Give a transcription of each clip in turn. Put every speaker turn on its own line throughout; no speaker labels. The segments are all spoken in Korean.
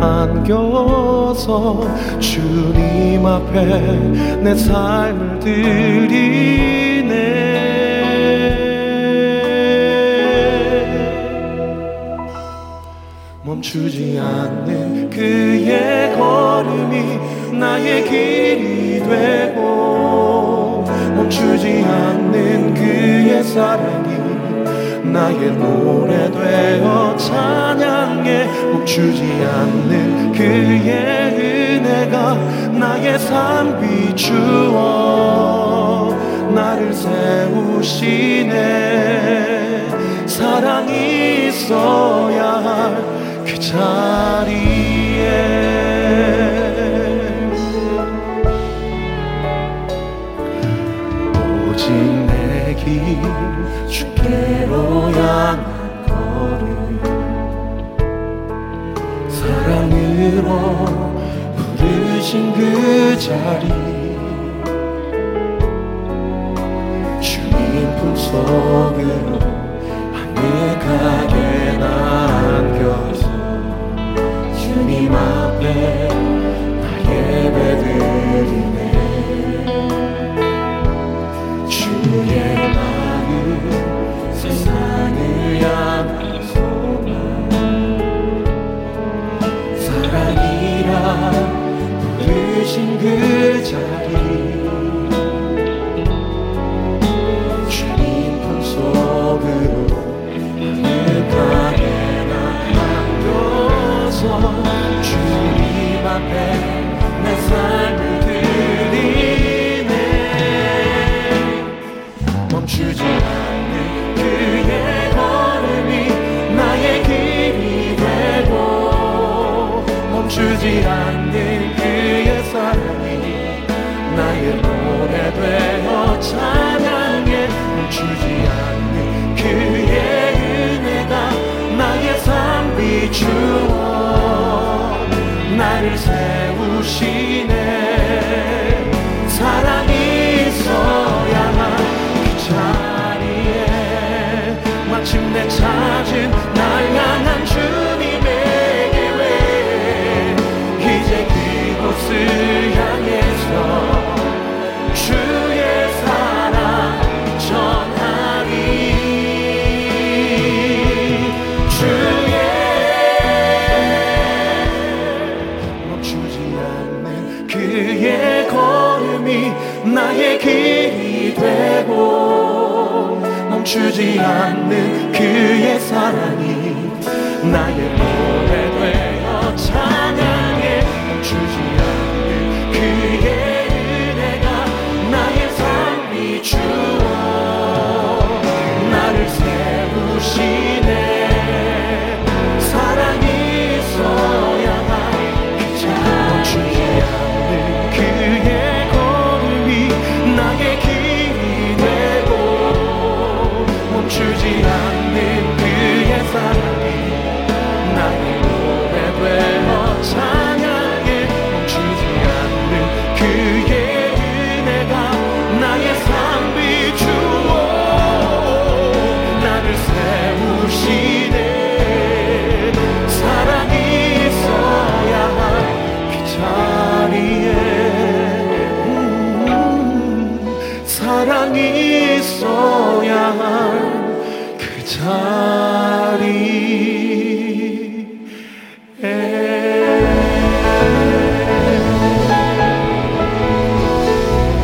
안겨서 주님 앞에 내 삶을 드리네. 멈추지 않는 그의 걸음이 나의 길이 되고 멈추지 않는 그의 사랑이 나의 노래 되어 찬양해 멈추지 않는 그의 은혜가 나의 삶 비추어 나를 세우시네. 사랑이 있어야 할 그 자리에. 오직 내 길 주께로 향한 걸음 사랑으로 부르신 그 자리. 주님 품속 그의 걸음이 나의 길이 되고 멈추지 않는 그의 사랑이 나의 노 있어야 할 그 자리에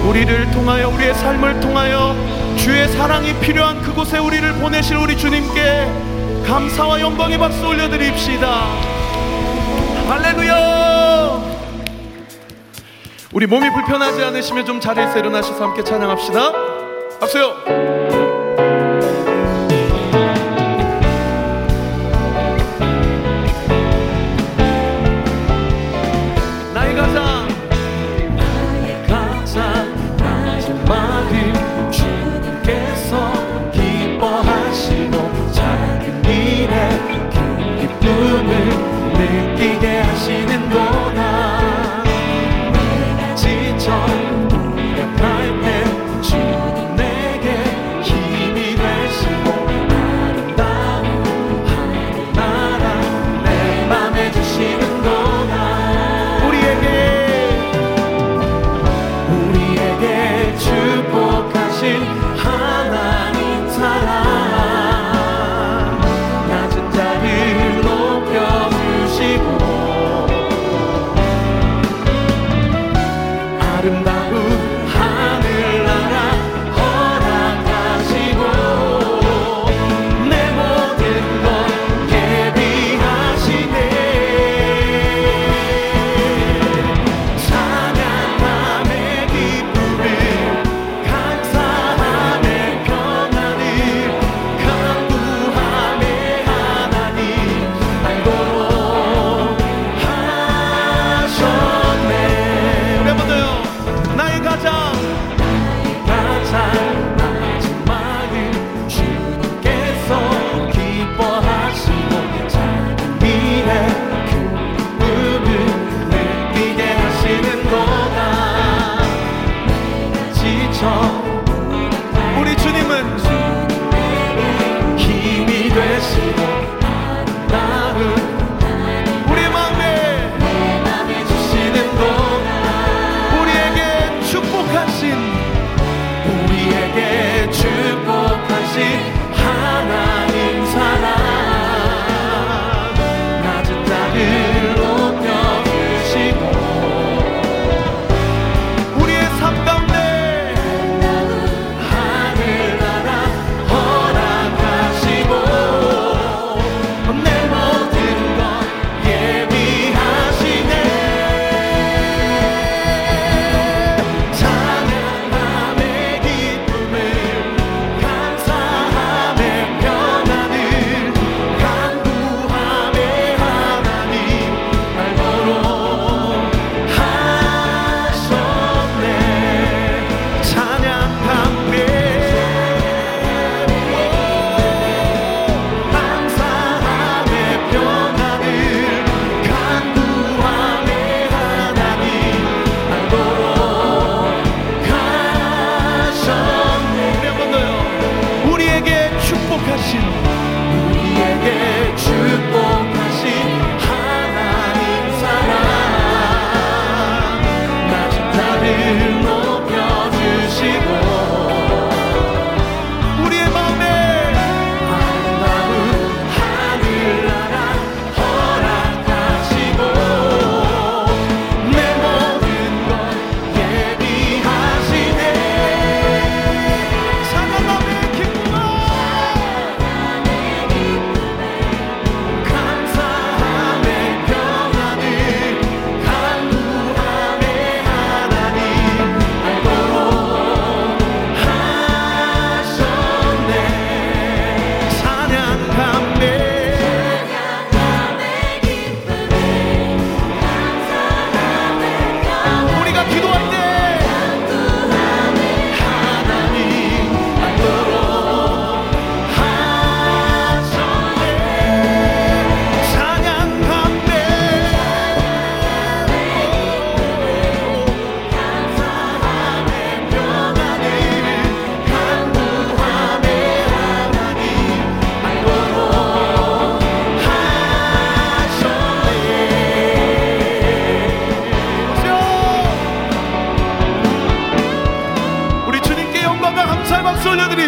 우리를 통하여 우리의 삶을 통하여 주의 사랑이 필요한 그곳에 우리를 보내실 우리 주님께 감사와 영광의 박수 올려드립시다. 할렐루야! 우리 몸이 불편하지 않으시면 좀 자리에서 일어나셔서 함께 찬양합시다. 박수요.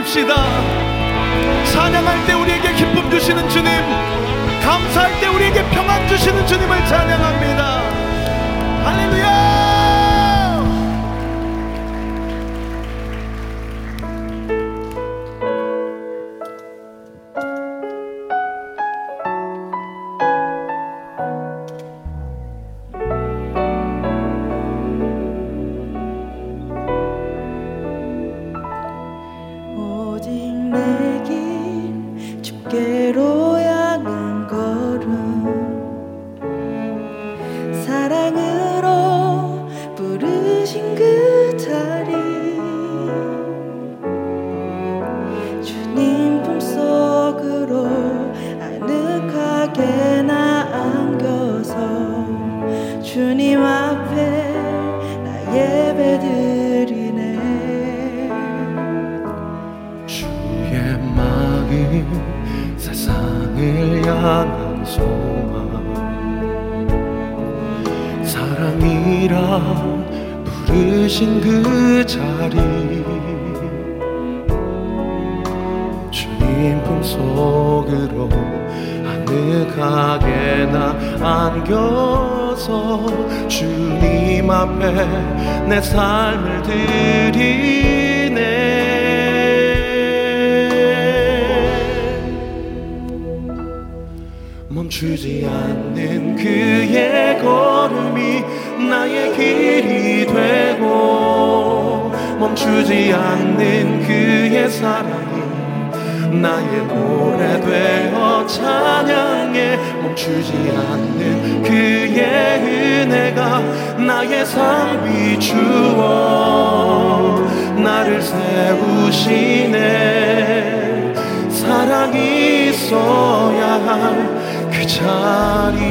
올려드립시다. 찬양할 때 우리에게 기쁨 주시는 주님 감사할 때 우리에게 평안 주시는 주님을 찬양합니다. 할렐루야
주님 품속으로 아늑하게 나 안겨서 주님 앞에
내 삶을 드리네. 멈추지 않는 그의 걸음이 나의 길이 되고 멈추지 않는 그의 사랑이 나의 노래 되어 찬양해. 멈추지 않는 그의 은혜가 나의 삶 비추어 나를 세우시네. 사랑이 있어야 할 그 자리에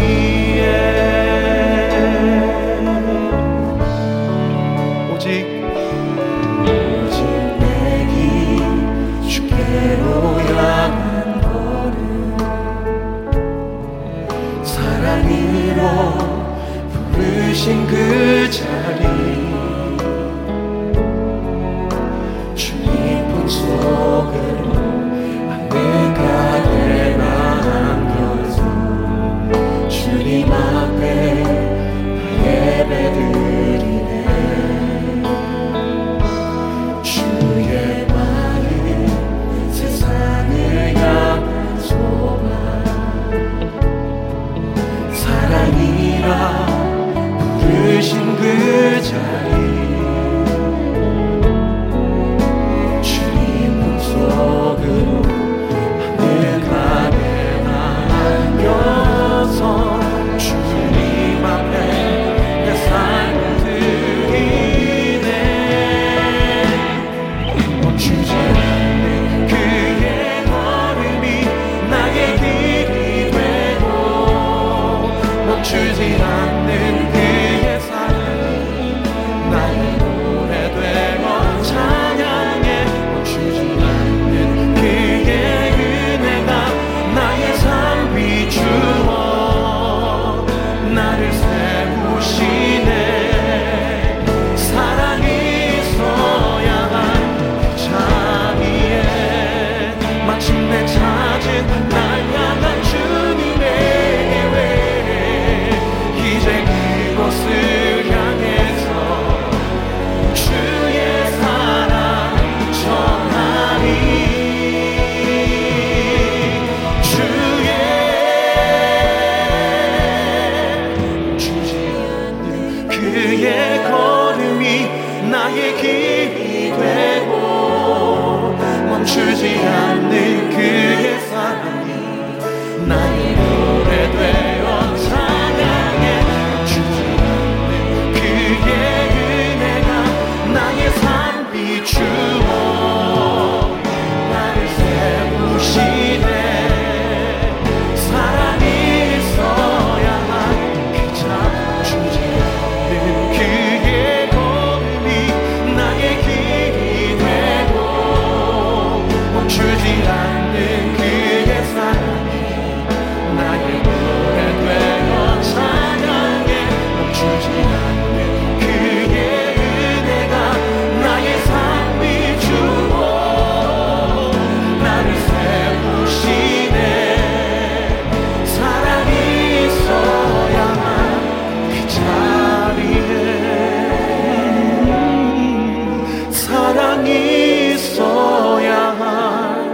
사랑이 있어야 할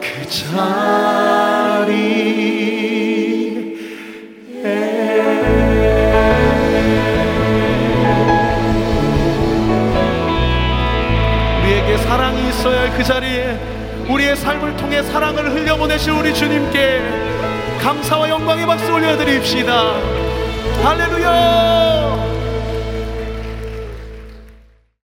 그 자리에 예. 우리에게 사랑이 있어야 할 그 자리에 우리의 삶을 통해 사랑을 흘려보내신 우리 주님께 감사와 영광의 박수 올려드립시다. 할렐루야!